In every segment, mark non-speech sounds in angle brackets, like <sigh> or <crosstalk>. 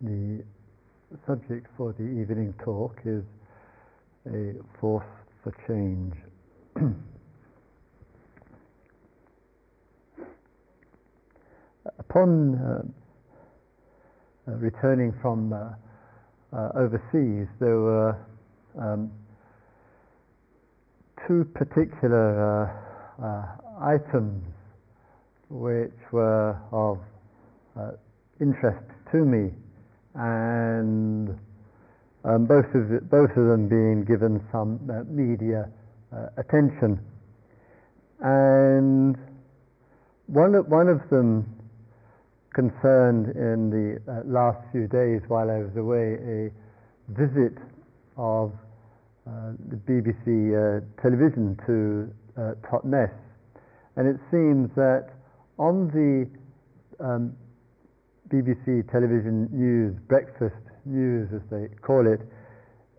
the subject for the evening talk is a force for change. <clears throat> Upon uh, uh, returning from uh, uh overseas, there were um, two particular uh, uh, items which were of interest to me, and um, both of it, both of them being given some media attention, and one of, one of them concerned in the uh, last few days while I was away a visit of uh, the BBC uh, television to uh, Totnes. And it seems that on the um, BBC television news, breakfast news as they call it,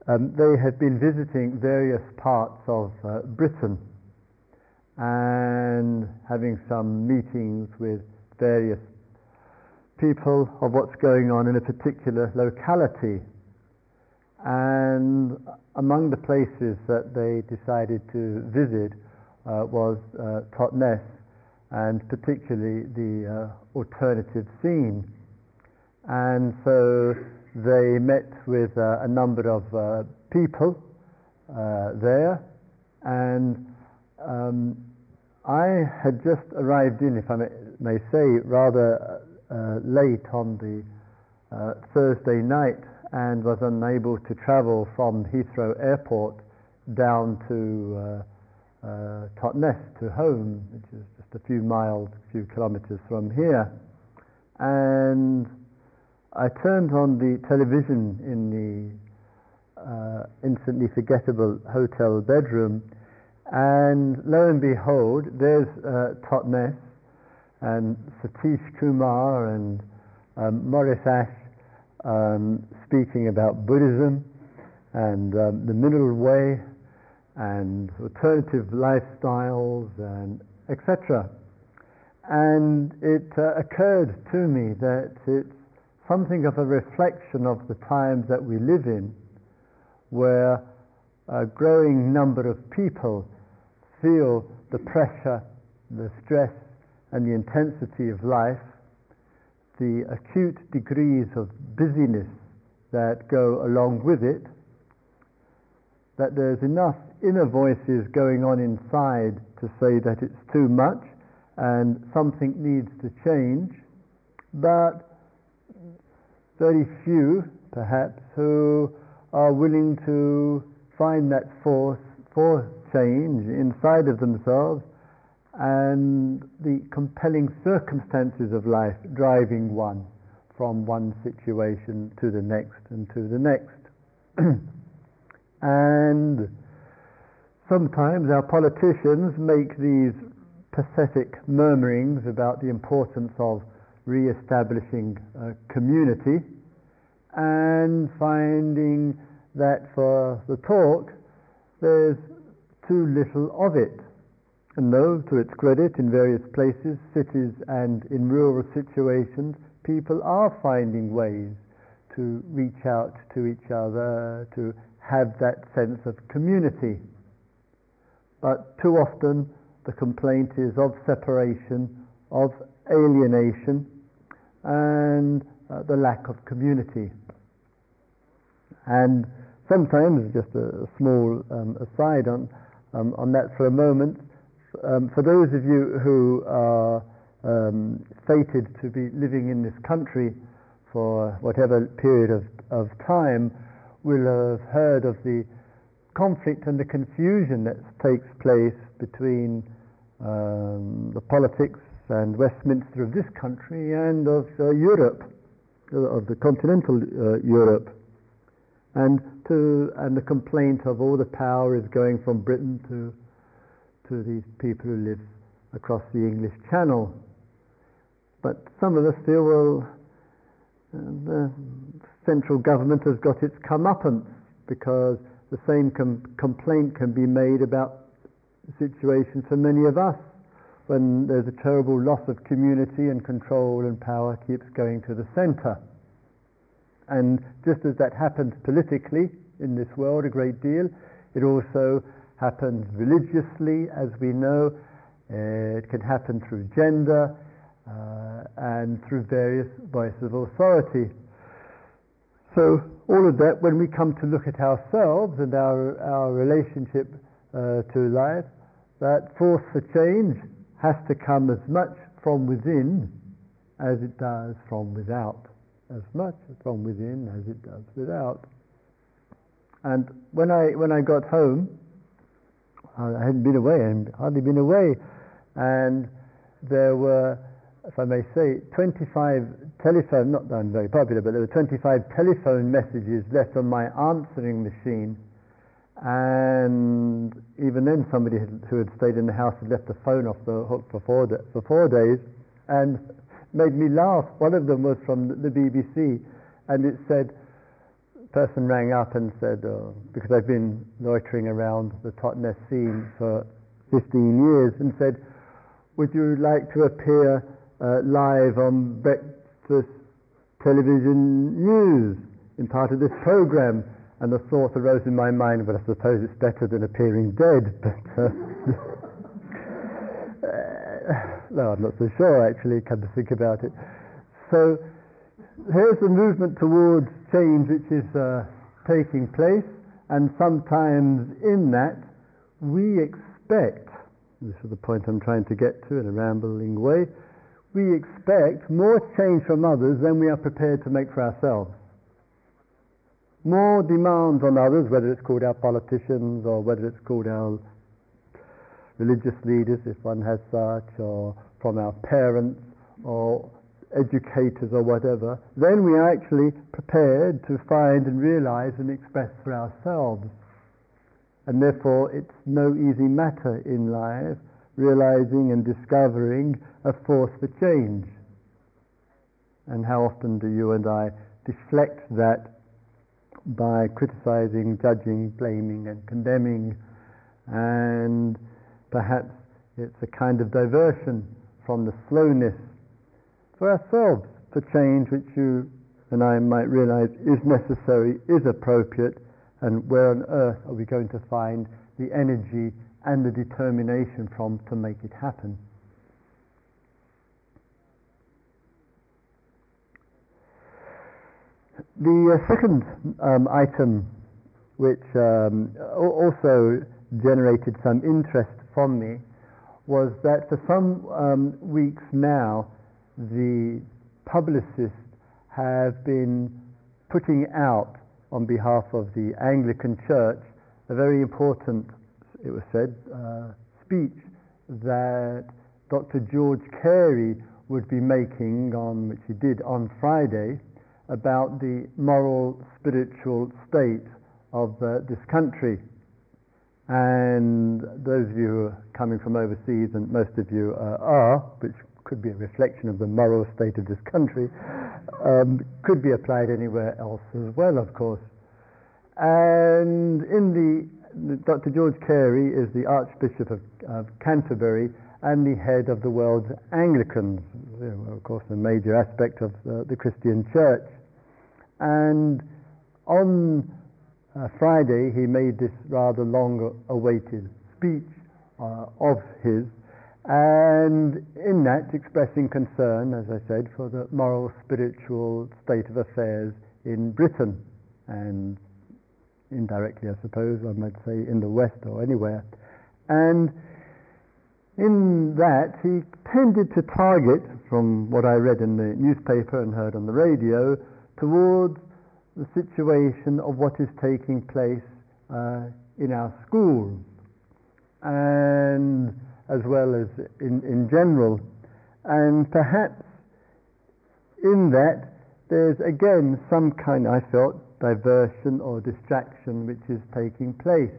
um, they had been visiting various parts of uh, Britain and having some meetings with various people of what's going on in a particular locality. And among the places that they decided to visit uh, was uh, Totnes, and particularly the uh, alternative scene. And so they met with uh, a number of uh, people uh, there, and um, I had just arrived in, if I may, say, rather uh, late on the uh, Thursday night and was unable to travel from Heathrow Airport down to uh, Totnes to home, which is just a few miles, a few kilometers from here. And I turned on the television in the uh, instantly forgettable hotel bedroom, and lo and behold, there's uh, Totnes and Satish Kumar and um, Maurice Ash um, speaking about Buddhism and um, the middle way and alternative lifestyles and etc. And it uh, occurred to me that it's something of a reflection of the times that we live in, where a growing number of people feel the pressure, the stress, and the intensity of life, the acute degrees of busyness that go along with it, that there's enough inner voices going on inside to say that it's too much and something needs to change, but very few, perhaps, who are willing to find that force for change inside of themselves and the compelling circumstances of life driving one from one situation to the next and to the next. <clears throat> and sometimes our politicians make these pathetic murmurings about the importance of re-establishing a community and finding that for the talk there's too little of it. And though, to its credit, in various places, cities, and in rural situations, people are finding ways to reach out to each other, to have that sense of community. But too often the complaint is of separation, of alienation, and uh, the lack of community. And sometimes, just a, small um, aside on, um, on that for a moment, um, for those of you who are um, fated to be living in this country for whatever period of, of time will have heard of the conflict and the confusion that takes place between um, the politics and Westminster of this country and of uh, Europe, of the continental uh, Europe. And, to, and the complaint of all the power is going from Britain to to these people who live across the English Channel. But some of us feel, well, uh, the central government has got its comeuppance because the same com- complaint can be made about the situation for many of us when there's a terrible loss of community and control and power keeps going to the center. And just as that happens politically in this world a great deal, it also happens religiously, as we know. It can happen through gender uh, and through various voices of authority. So all of that, when we come to look at ourselves and our, our relationship uh, to life, that force for change has to come as much from within as it does from without. As much from within as it does without. And when I when I got home, I hadn't been away and hardly been away, and there were, if I may say, 25 telephone, not very popular, but there were 25 telephone messages left on my answering machine. And even then, somebody who had stayed in the house had left the phone off the hook for four, for four days and made me laugh. One of them was from the BBC, and it said, person rang up and said, uh, because I've been loitering around the Totnes scene for 15 years, and said, would you like to appear uh, live on breakfast television news in part of this program? And the thought arose in my mind, well, I suppose it's better than appearing dead, <laughs> but uh, <laughs> no, I'm not so sure actually, come to think about it. So here's the movement towards change which is uh, taking place, and sometimes in that we expect, this is the point I'm trying to get to in a rambling way, we expect more change from others than we are prepared to make for ourselves more demands on others, whether it's called our politicians or whether it's called our religious leaders, if one has such, or from our parents or educators or whatever, then we are actually prepared to find and realize and express for ourselves. And therefore, it's no easy matter in life realizing and discovering a force for change. And how often do you and I deflect that by criticizing, judging, blaming, and condemning, and perhaps it's a kind of diversion from the slowness for ourselves for change which you and I might realize is necessary, is appropriate, and where on earth are we going to find the energy and the determination from to make it happen? The uh, second um, item, which um, also generated some interest from me, was that for some um, weeks now, the publicists have been putting out on behalf of the Anglican Church a very important, it was said, uh, speech that Dr. George Carey would be making on, which he did on Friday, about the moral, spiritual state of uh, this country. And those of you who are coming from overseas, and most of you uh, are, which could be a reflection of the moral state of this country, um, could be applied anywhere else as well, of course. And in the, Dr. George Carey is the Archbishop of, of Canterbury and the head of the world's Anglicans, of course, a major aspect of uh, the Christian church. And on uh, Friday, he made this rather long awaited speech uh, of his, and in that expressing concern, as I said, for the moral, spiritual state of affairs in Britain, and indirectly, I suppose, I might say, in the West or anywhere. And in that, he tended to target, from what I read in the newspaper and heard on the radio, towards the situation of what is taking place uh, in our schools and as well as in, in general. And perhaps in that there's again some kind, I felt, diversion or distraction which is taking place.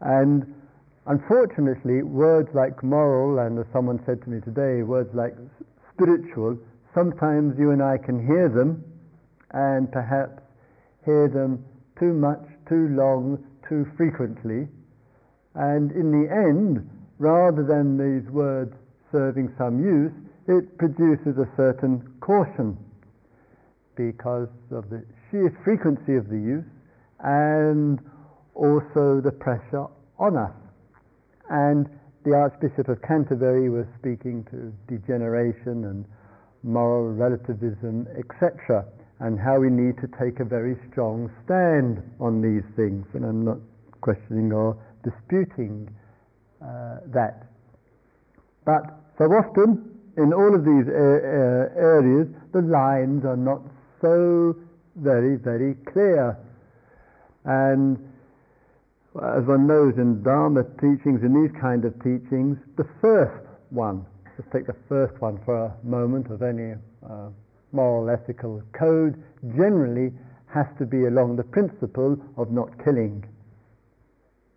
And unfortunately, words like moral, and as someone said to me today, words like spiritual, sometimes you and I can hear them and perhaps hear them too much, too long, too frequently. And in the end, rather than these words serving some use, it produces a certain caution. because of the sheer frequency of the use and also the pressure on us. And the Archbishop of Canterbury was speaking to degeneration and moral relativism, etc., and how we need to take a very strong stand on these things. And I'm not questioning or disputing uh, that. But so often, in all of these areas, the lines are not so very, very clear. And as one knows in Dharma teachings, in these kind of teachings, the first one, let's take the first one for a moment of any uh, moral ethical code, generally has to be along the principle of not killing.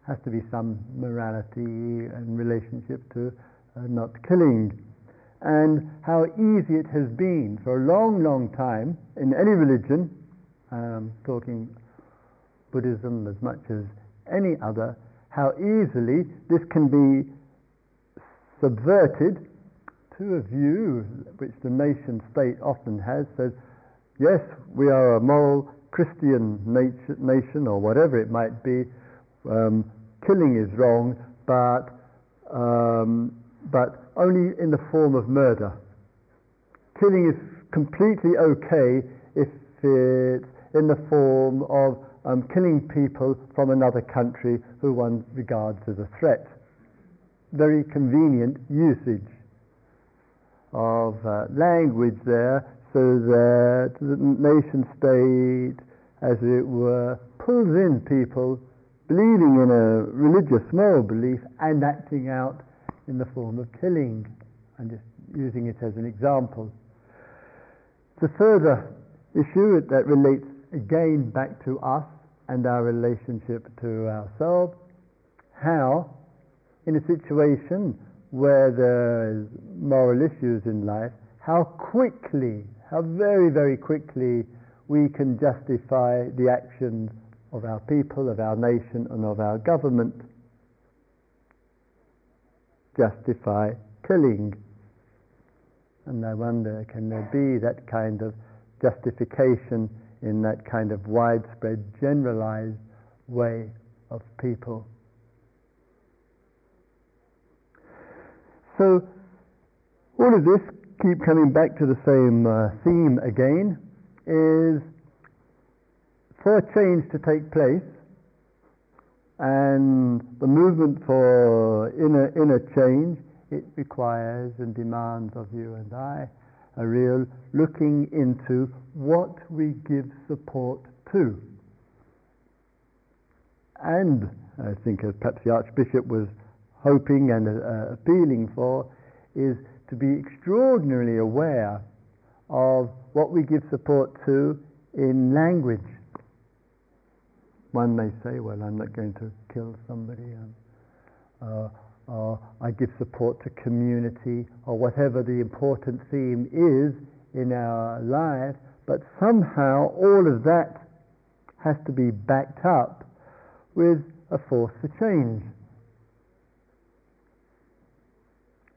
Has to be some morality in relationship to uh, not killing. And how easy it has been for a long, long time in any religion, um, talking Buddhism as much as any other, how easily this can be subverted to a view which the nation state often has says, yes, we are a moral Christian nation or whatever it might be, um, killing is wrong, but, um, but only in the form of murder. Killing is completely okay if it's in the form of um, killing people from another country who one regards as a threat. Very convenient usage of uh, language there so that the nation state, as it were, pulls in people believing in a religious moral belief and acting out in the form of killing. and just using it as an example. The further issue that relates again back to us and our relationship to ourselves, how, in a situation where there's moral issues in life, how quickly, how very, very quickly we can justify the actions of our people, of our nation, and of our government. Justify killing. And I wonder, can there be that kind of justification in that kind of widespread, generalized way of people. So, all of this, keep coming back to the same uh, theme again, is for change to take place and the movement for inner, inner change, it requires and demands of you and I a real looking into what we give support to. And I think, as perhaps the Archbishop was hoping and uh, appealing for, is to be extraordinarily aware of what we give support to in language. One may say, well, I'm not going to kill somebody. Um, uh, or I give support to community, or whatever the important theme is in our life, but somehow all of that has to be backed up with a force for change.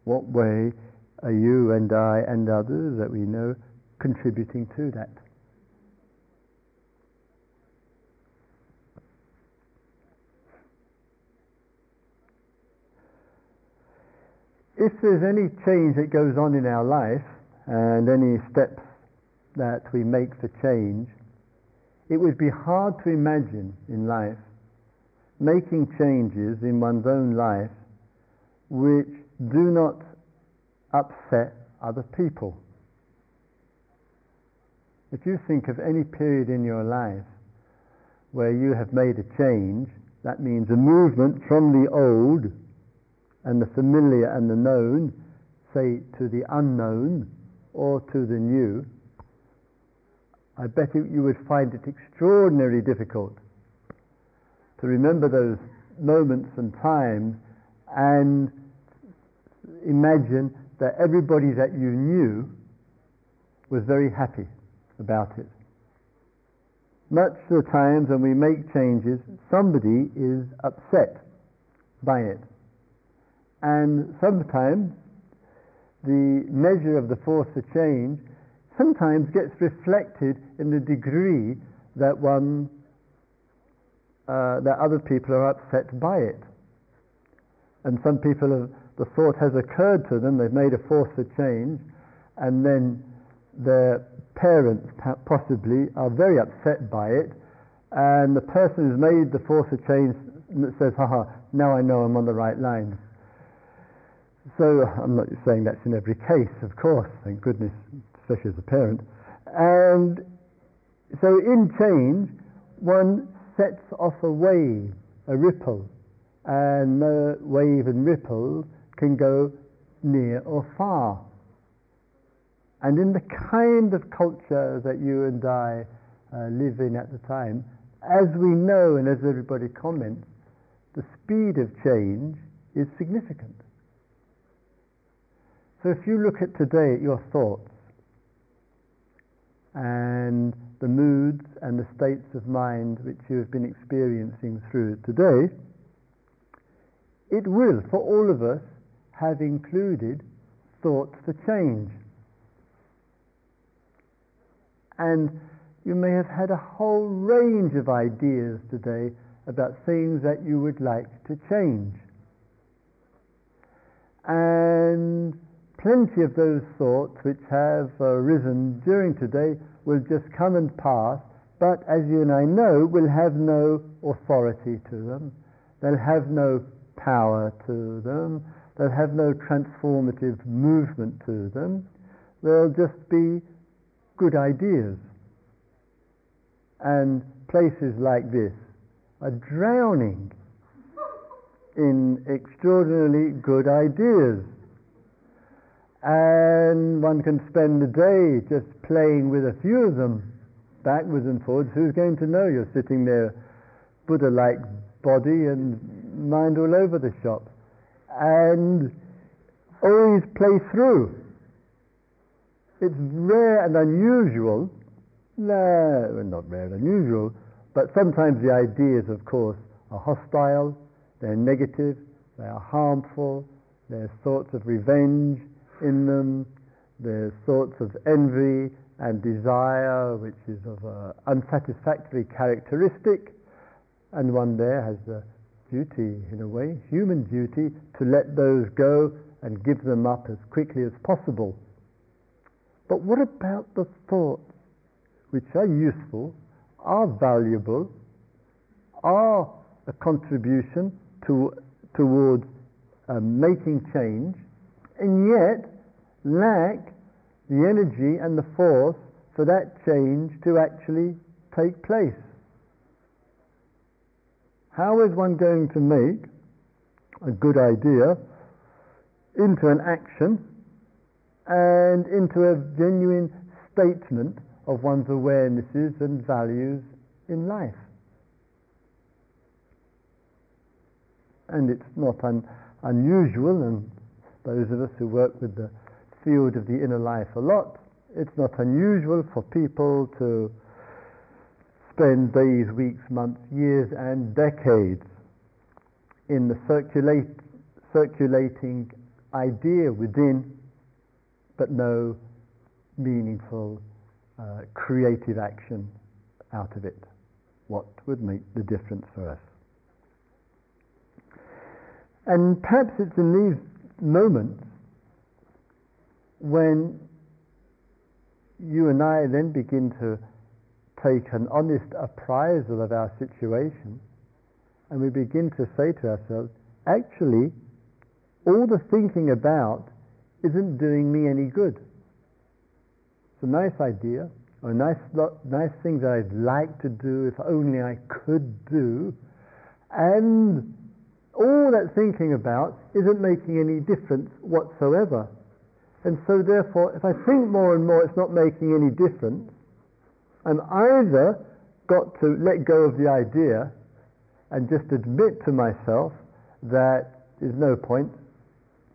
What way are you and I and others that we know contributing to that? if there's any change that goes on in our life and any steps that we make for change, it would be hard to imagine in life making changes in one's own life which do not upset other people. If you think of any period in your life where you have made a change, that means a movement from the old and the familiar and the known, say to the unknown or to the new, I bet you would find it extraordinarily difficult to remember those moments and times and imagine that everybody that you knew was very happy about it. Much of the times when we make changes, somebody is upset by it. And sometimes the measure of the force of change, sometimes gets reflected in the degree that one uh, that other people are upset by it. And some people have, the thought has occurred to them, they've made a force for change, and then their parents possibly are very upset by it, and the person who's made the force of change says, haha, now I know I'm on the right line. So I'm not saying that's in every case, of course, thank goodness, especially as a parent. And so in change, one sets off a wave, a ripple, and the wave and ripple can go near or far. And in the kind of culture that you and I uh, live in at the time, as we know and as everybody comments, the speed of change is significant. So if you look at today at your thoughts and the moods and the states of mind which you have been experiencing through today, it will, for all of us, have included thoughts for change. And you may have had a whole range of ideas today about things that you would like to change. And plenty of those thoughts which have uh, arisen during today will just come and pass, but as you and I know, will have no authority to them. They'll have no power to them. They'll have no transformative movement to them. They'll just be good ideas. And places like this are drowning in extraordinarily good ideas and one can spend the day just playing with a few of them backwards and forwards. Who's going to know you're sitting there, Buddha like body and mind all over the shop? And always play through. It's rare and unusual. No, not rare and unusual, but sometimes the ideas, of course, are hostile, they're negative, they are harmful, they're thoughts of revenge, in them. There's thoughts of envy and desire, which is of an unsatisfactory characteristic, and one there has the duty, in a way, human duty, to let those go and give them up as quickly as possible. But what about the thoughts which are useful, are valuable, are a contribution to, towards uh, making change, and yet lack the energy and the force for that change to actually take place. How is one going to make a good idea into an action and into a genuine statement of one's awarenesses and values in life? And it's not un- unusual, and those of us who work with the field of the inner life a lot, it's not unusual for people to spend days, weeks, months, years, and decades in the circulate, circulating idea within, but no meaningful uh, creative action out of it. What would make the difference for us? And perhaps it's in these moments when you and I then begin to take an honest appraisal of our situation and we begin to say to ourselves, actually, all the thinking about isn't doing me any good. It's a nice idea, or a nice, nice thing that I'd like to do if only I could do, and all that thinking about isn't making any difference whatsoever. And so therefore, if I think more and more it's not making any difference, I'm either got to let go of the idea and just admit to myself that there's no point,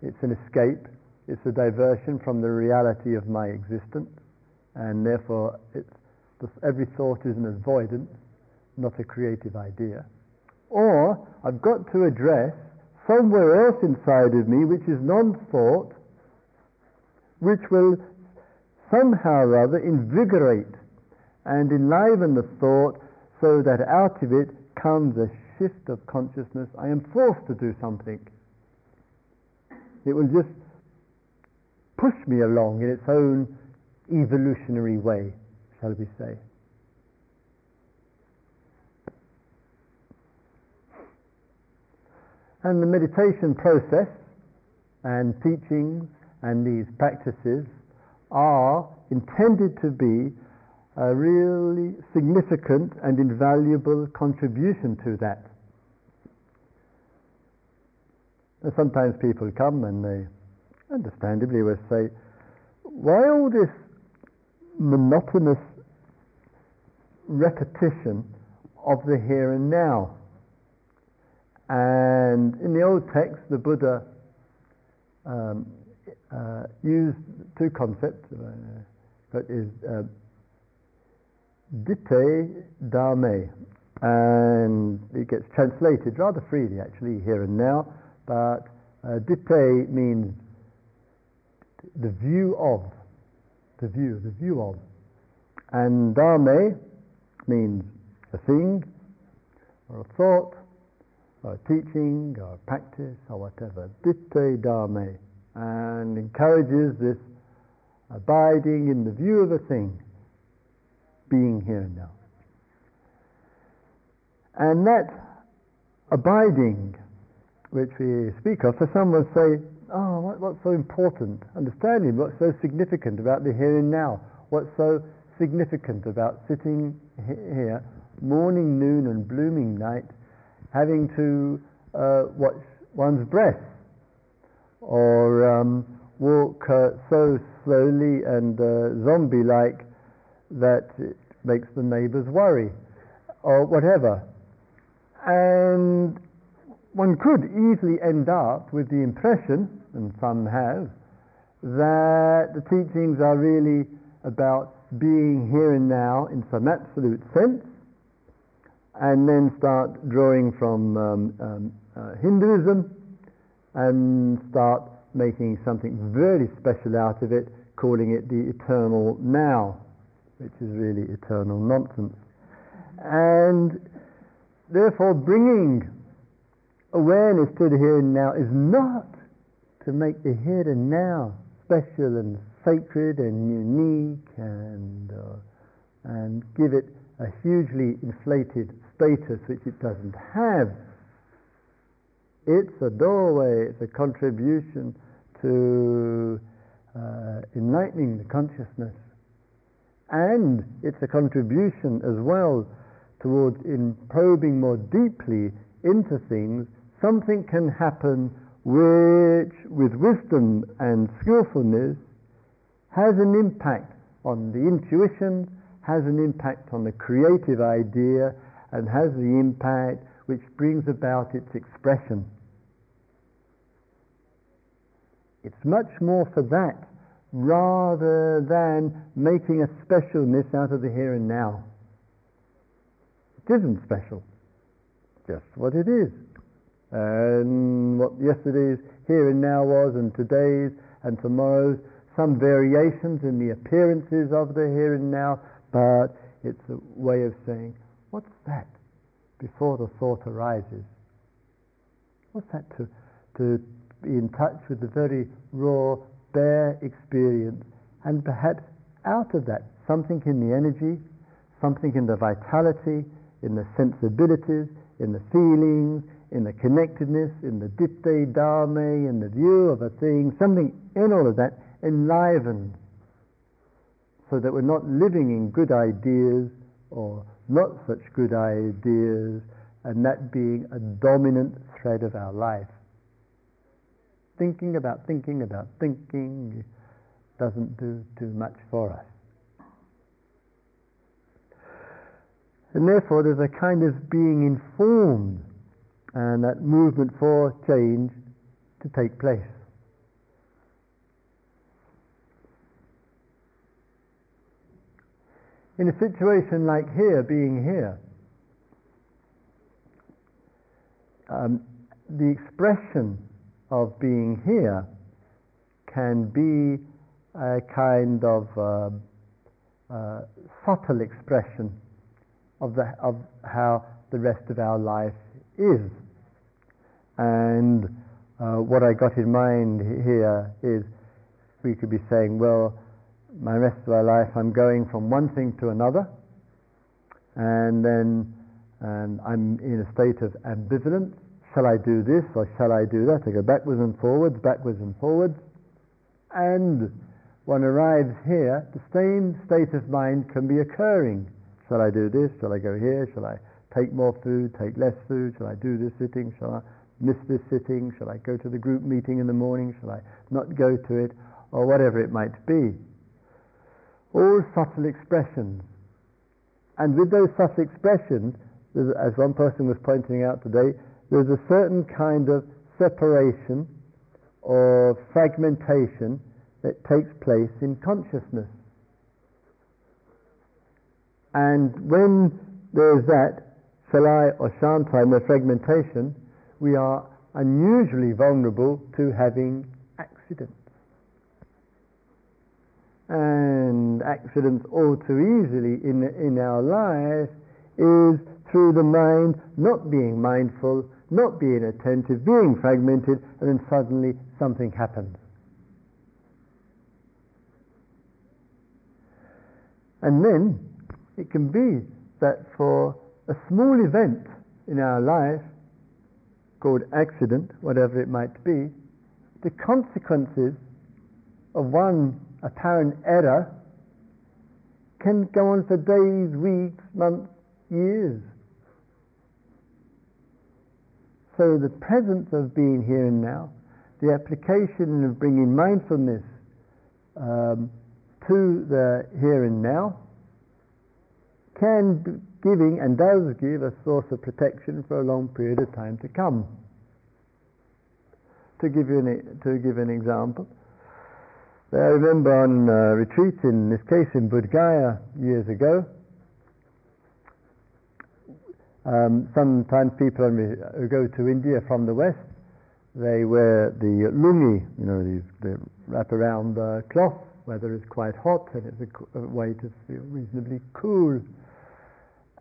it's an escape, it's a diversion from the reality of my existence, and therefore every thought is an avoidance, not a creative idea. Or I've got to address somewhere else inside of me which is non thought, which will somehow or other invigorate and enliven the thought so that out of it comes a shift of consciousness. I am forced to do something. It will just push me along in its own evolutionary way, shall we say. And the meditation process and teachings and these practices are intended to be a really significant and invaluable contribution to that. And sometimes people come and they understandably will say, why all this monotonous repetition of the here and now? And in the old text, the Buddha um, uh, used two concepts. Uh, that is uh, ditte dharme, and it gets translated rather freely actually here and now. But uh, means the view of, the view, the view of, and dharme means a thing or a thought or a teaching or a practice or whatever, ditte dharme, and encourages this abiding in the view of a thing, being here now. And that abiding, which we speak of, for some will say, oh, what, what's so important? Understanding what's so significant about the here and now? What's so significant about sitting here, morning, noon, and blooming night, having to uh, watch one's breath or um, walk uh, so slowly and uh, zombie like that makes the neighbors worry or whatever. And one could easily end up with the impression, and some have, that the teachings are really about being here and now in some absolute sense, and then start drawing from um, um, uh, Hinduism and start making something very special out of it, calling it the eternal now, which is really eternal nonsense. And therefore, bringing awareness to the here and now is not to make the here and now special and sacred and unique and, uh, and give it a hugely inflated status which it doesn't have. It's a doorway, it's a contribution to uh, enlightening the consciousness. And it's a contribution as well towards in probing more deeply into things. Something can happen which, with wisdom and skillfulness, has an impact on the intuition, has an impact on the creative idea, and has the impact which brings about its expression. It's much more for that rather than making a specialness out of the here and now. It isn't special, just what it is. And what yesterday's here and now was, and today's and tomorrow's, some variations in the appearances of the here and now, but it's a way of saying, What's that? Before the thought arises. What's that to, to be in touch with the very raw, bare experience, and perhaps out of that, something in the energy, something in the vitality, in the sensibilities, in the feelings, in the connectedness, in the ditte dharme, in the view of a thing, something in all of that enlivened so that we're not living in good ideas or not such good ideas, and that being a dominant thread of our life. Thinking about thinking about thinking doesn't do too much for us. And therefore, there's a kind of being informed and that movement for change to take place. in a situation like here, being here, um, the expression of being here can be a kind of um, uh, subtle expression of, the, of how the rest of our life is. And uh, what I got in mind here is we could be saying, well, my rest of our life I'm going from one thing to another, and then I'm in a state of ambivalence. Shall I do this or shall I do that? I go backwards and forwards, backwards and forwards. And one arrives here, the same state of mind can be occurring. Shall I do this? Shall I go here? Shall I take more food, take less food? Shall I do this sitting? Shall I miss this sitting? Shall I go to the group meeting in the morning? Shall I not go to it? Or whatever it might be. All subtle expressions. And with those subtle expressions, as one person was pointing out today, there's a certain kind of separation or fragmentation that takes place in consciousness. And when there's that, shall or shan't I, the fragmentation, we are unusually vulnerable to having accidents. And accidents all too easily in, in our lives is through the mind not being mindful, not being attentive, being fragmented, and then suddenly something happens. And then it can be that for a small event in our life, called accident, whatever it might be, the consequences of one apparent error can go on for days, weeks, months, years. So the presence of being here and now, the application of bringing mindfulness um, to the here and now, can giving and does give a source of protection for a long period of time to come. To give you an, to give an example, I remember on a retreat in this case in Bodh Gaya years ago, um, sometimes people who go to India from the west, they wear the lungi, you know, these the wrap around the cloth, weather is quite hot and it's a, a way to feel reasonably cool.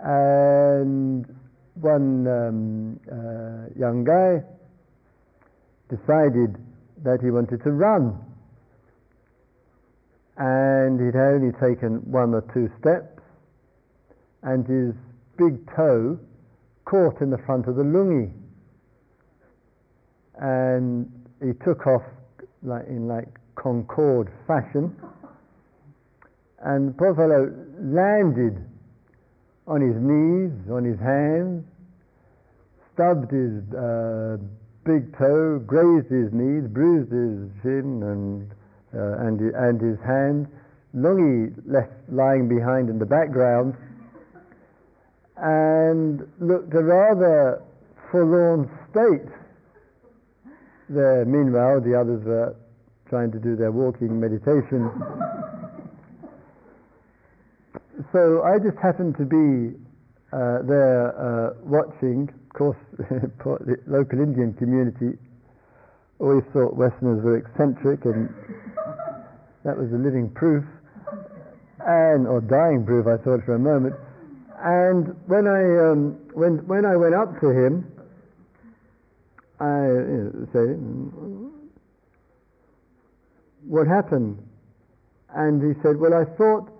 And one um, uh, young guy decided that he wanted to run, and he'd only taken one or two steps, and his big toe caught in the front of the lungi. And he took off like in like Concorde fashion. And poor fellow landed on his knees, on his hands, stubbed his uh, big toe, grazed his knees, bruised his shin and, uh, and, and his hand, lungi left lying behind in the background, and looked a rather forlorn state there. Meanwhile, the others were trying to do their walking meditation. so I just happened to be uh, there uh, watching. Of course, <laughs> the local Indian community always thought Westerners were eccentric, and that was a living proof, and or dying proof, I thought for a moment. And when I um, when when I went up to him, I you know, said, "What happened?" And he said, "Well, I thought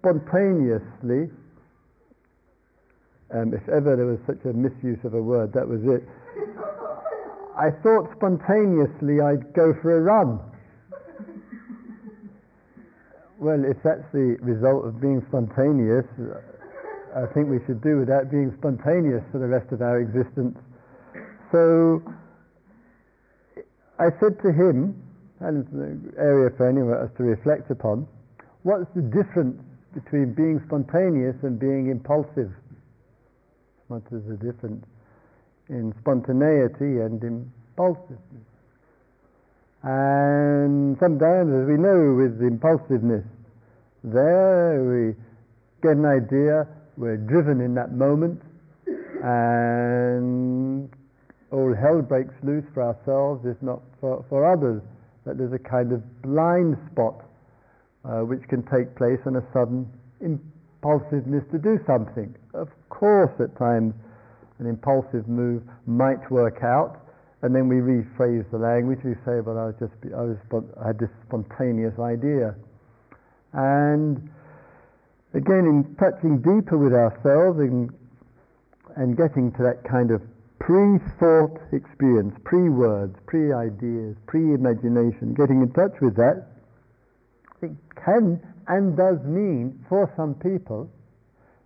spontaneously." Um, if ever there was such a misuse of a word, that was it. I thought spontaneously I'd go for a run. well, if that's the result of being spontaneous, I think we should do without being spontaneous for the rest of our existence. So I said to him, and it's an area for anyone else to reflect upon, what's the difference between being spontaneous and being impulsive? What is the difference in spontaneity and impulsiveness? And sometimes, as we know with impulsiveness, there we get an idea we're driven in that moment, and all hell breaks loose for ourselves, if not for, for others. That there's a kind of blind spot uh, which can take place on a sudden impulsiveness to do something. Of course, at times, an impulsive move might work out, and then we rephrase the language. We say, "Well, I was just, I was, I had this spontaneous idea," and again, in touching deeper with ourselves and, and getting to that kind of pre-thought experience, pre-words, pre-ideas, pre-imagination, getting in touch with that, it can and does mean for some people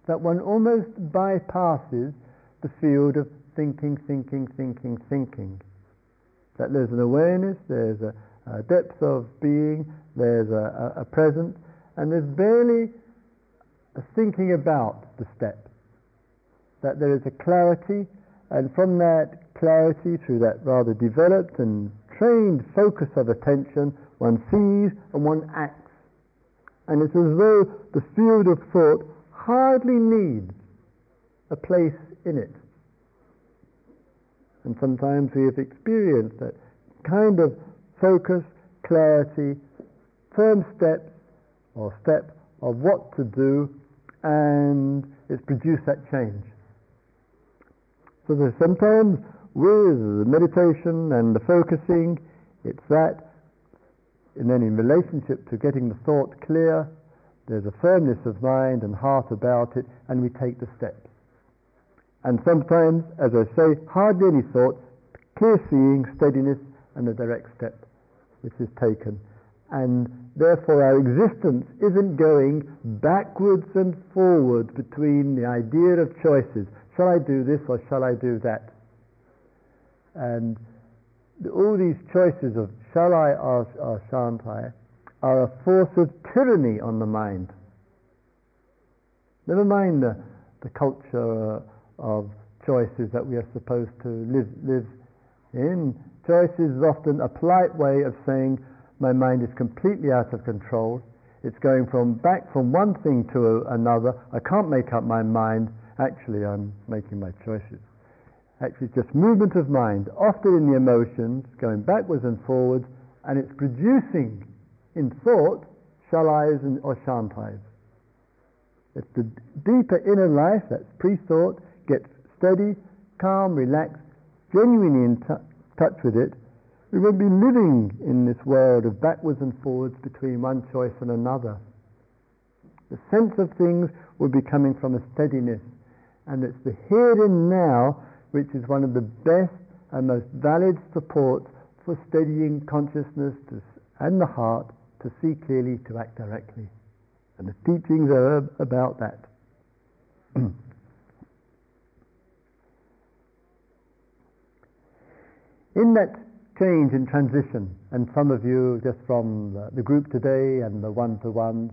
that one almost bypasses the field of thinking, thinking, thinking, thinking. That there's an awareness, there's a, a depth of being, there's a, a, a presence, and there's barely a thinking about the step. That there is a clarity, and from that clarity, through that rather developed and trained focus of attention, one sees and one acts. And it's as though the field of thought hardly needs a place in it. And sometimes we have experienced that kind of focus, clarity, firm steps or step of what to do, and it's produced that change. So there's sometimes with the meditation and the focusing, it's that, and then in relationship to getting the thought clear, there's a firmness of mind and heart about it, and we take the steps. And sometimes, as I say, hardly any thought, clear seeing, steadiness, and a direct step which is taken. And therefore, our existence isn't going backwards and forwards between the idea of choices. Shall I do this or shall I do that? And all these choices of shall I or, or shan't I are a force of tyranny on the mind. Never mind the, the culture of choices that we are supposed to live, live in. Choices is often a polite way of saying, my mind is completely out of control. It's going from back from one thing to another. I can't make up my mind. Actually, I'm making my choices. Actually, it's just movement of mind, often in the emotions, going backwards and forwards, and it's producing in thought shall I's or shan't I's. The deeper inner life, that's pre-thought, gets steady, calm, relaxed, genuinely in t- touch with it, we won't be living in this world of backwards and forwards between one choice and another. The sense of things will be coming from a steadiness, and it's the here and now which is one of the best and most valid supports for steadying consciousness to, and the heart to see clearly, to act directly. And the teachings are about that. <clears throat> In that change and transition, and some of you just from the, group today and the one-to-one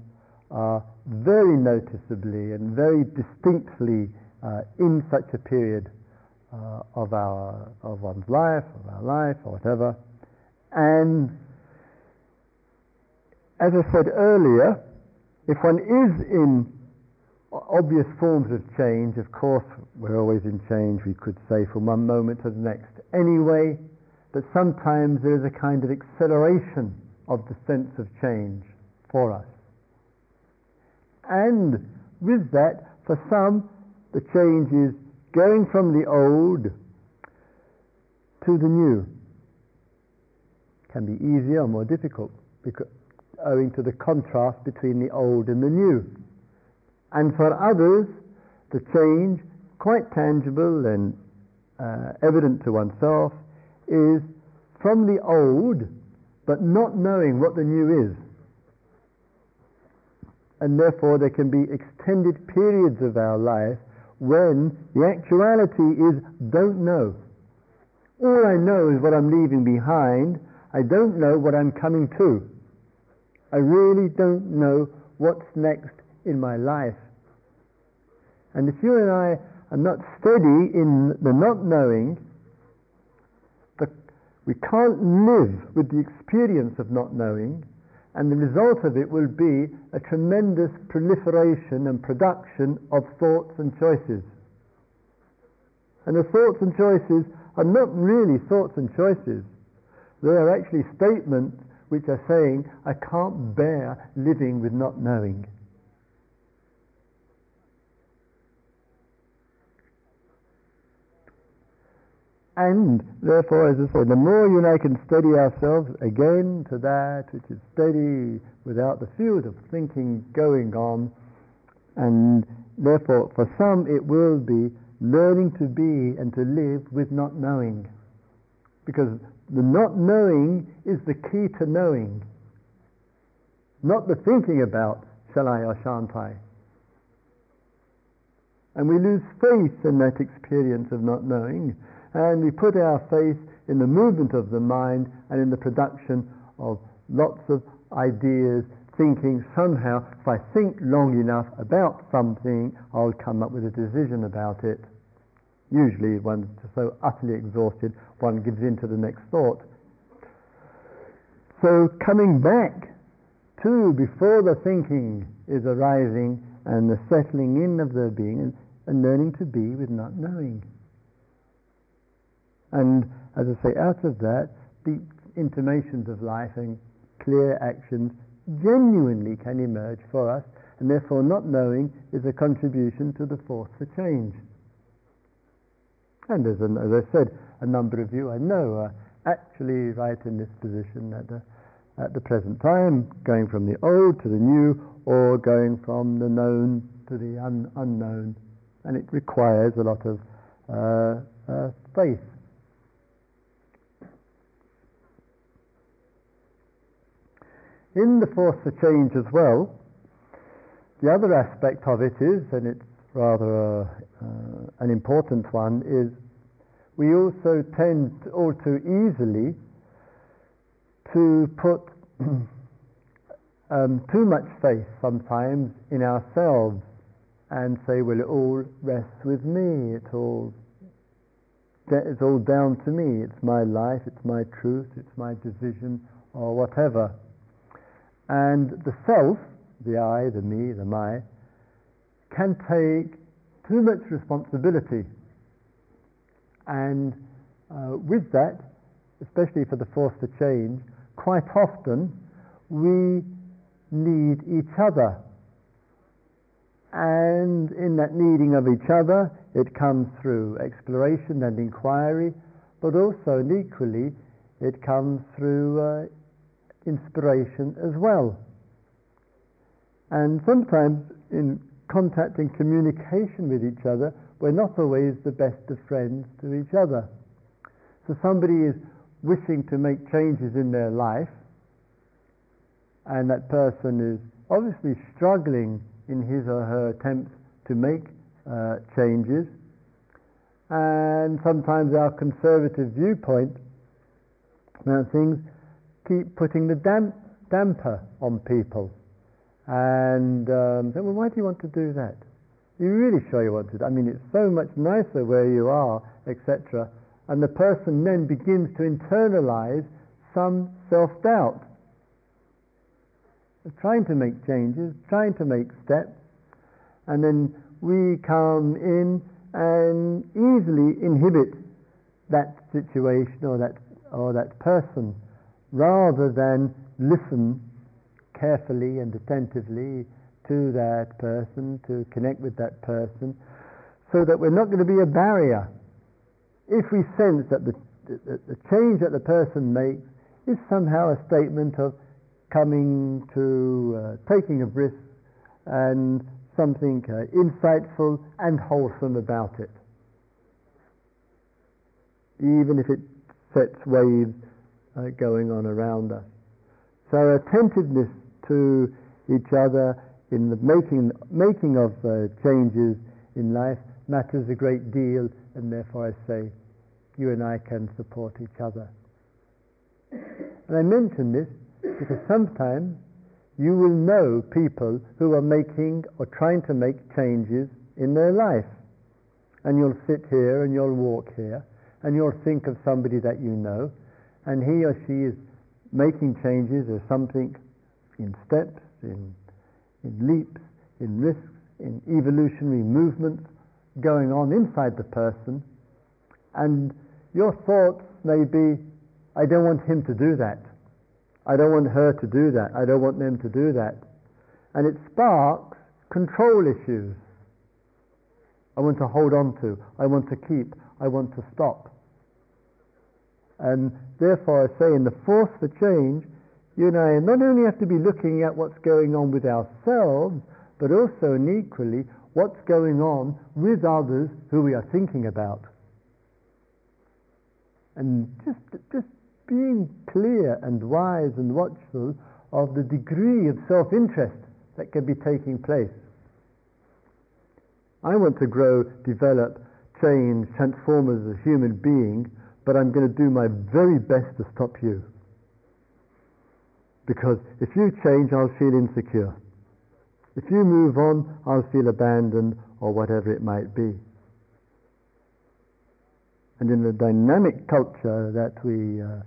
are very noticeably and very distinctly uh, in such a period uh, of our of one's life, of our life, or whatever. And as I said earlier, if one is in obvious forms of change, of course, we're always in change, we could say, from one moment to the next. Anyway, that sometimes there is a kind of acceleration of the sense of change for us. And with that, for some, the change is going from the old to the new. Can be easier or more difficult because, owing to the contrast between the old and the new. And for others, the change, quite tangible and uh, evident to oneself, is from the old, but not knowing what the new is. And therefore, there can be extended periods of our life when the actuality is don't know. All I know is what I'm leaving behind. I don't know what I'm coming to. I really don't know what's next in my life. And if you and I are not steady in the not knowing, we can't live with the experience of not knowing, and the result of it will be a tremendous proliferation and production of thoughts and choices. And the thoughts and choices are not really thoughts and choices. They are actually statements which are saying, I can't bear living with not knowing. And therefore, as I say, the more you and I can steady ourselves again to that which is steady without the field of thinking going on, and therefore for some it will be learning to be and to live with not knowing. Because the not knowing is the key to knowing. Not the thinking about, shall I or shan't I? And we lose faith in that experience of not knowing and we put our faith in the movement of the mind and in the production of lots of ideas, thinking somehow, if I think long enough about something, I'll come up with a decision about it. Usually, one's so utterly exhausted, one gives in to the next thought. So, coming back to before the thinking is arising and the settling in of the being and, and learning to be with not knowing. And as I say, out of that, deep intimations of life and clear actions genuinely can emerge for us, and therefore not knowing is a contribution to the force for change. And as, as I said, a number of you I know are actually right in this position at the, at the present time, going from the old to the new, or going from the known to the un, unknown. And it requires a lot of uh, uh, faith in the force for change as well, the other aspect of it is, and it's rather uh, an important one, is we also tend all too easily to put <clears throat> um, too much faith sometimes in ourselves and say, well, it all rests with me, it all, it's all down to me, it's my life, it's my truth, it's my decision, or whatever. And the self, the I, the me, the my, can take too much responsibility. And uh, with that, especially for the force to change, quite often we need each other. And in that needing of each other, it comes through exploration and inquiry, but also and equally, it comes through uh, inspiration as well. And sometimes in contact and communication with each other, we're not always the best of friends to each other. So somebody is wishing to make changes in their life, and that person is obviously struggling in his or her attempts to make uh, changes. And sometimes our conservative viewpoint about things keep putting the damp, damper on people. And um, well, why do you want to do that? You really sure you want to? I mean, it's so much nicer where you are, etc. And the person then begins to internalize some self-doubt. Trying to make changes, trying to make steps, and then we come in and easily inhibit that situation or that or that person rather than listen carefully and attentively to that person, to connect with that person, so that we're not going to be a barrier. If we sense that the, the, the change that the person makes is somehow a statement of coming to uh, taking a risk and something uh, insightful and wholesome about it. Even if it sets waves uh, going on around us. So attentiveness to each other in the making, making of uh, changes in life matters a great deal, and therefore I say you and I can support each other. And I mention this because sometimes you will know people who are making or trying to make changes in their life. And you'll sit here and you'll walk here and you'll think of somebody that you know and he or she is making changes or something in steps, in, in leaps, in risks, in evolutionary movements going on inside the person, and your thoughts may be, I don't want him to do that. I don't want her to do that. I don't want them to do that. And it sparks control issues. I want to hold on to. I want to keep. I want to stop. And therefore, I say in the force for change, you and I not only have to be looking at what's going on with ourselves, but also and equally what's going on with others who we are thinking about. And just, just being clear and wise and watchful of the degree of self interest that can be taking place. I want to grow, develop, change, transform as a human being, but I'm going to do my very best to stop you. Because if you change, I'll feel insecure. If you move on, I'll feel abandoned or whatever it might be. And in the dynamic culture that we uh,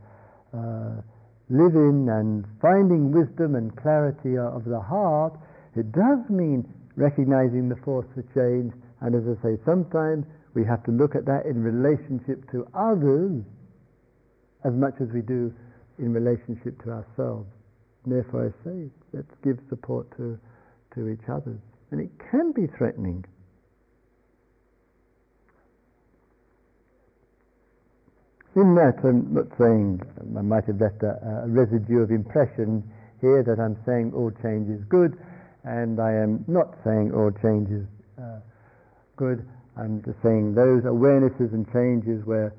uh, live in and finding wisdom and clarity of the heart, it does mean recognizing the force of change. And as I say, sometimes we have to look at that in relationship to others as much as we do in relationship to ourselves. And therefore, I say, let's give support to, to each other. And it can be threatening. In that, I'm not saying I might have left a, a residue of impression here that I'm saying all change is good and I am not saying all change is uh, good. Just saying those awarenesses and changes where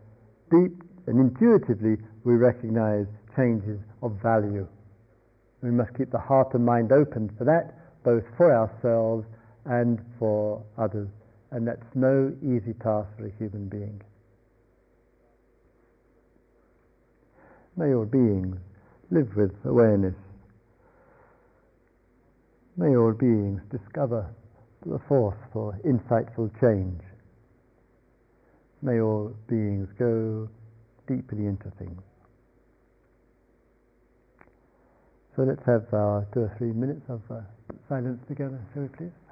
deep and intuitively we recognize changes of value. We must keep the heart and mind open for that, both for ourselves and for others. And that's no easy task for a human being. May all beings live with awareness May all beings discover the force for insightful change. May all beings go deeply into things. So let's have our two or three minutes of uh, silence together, shall we please?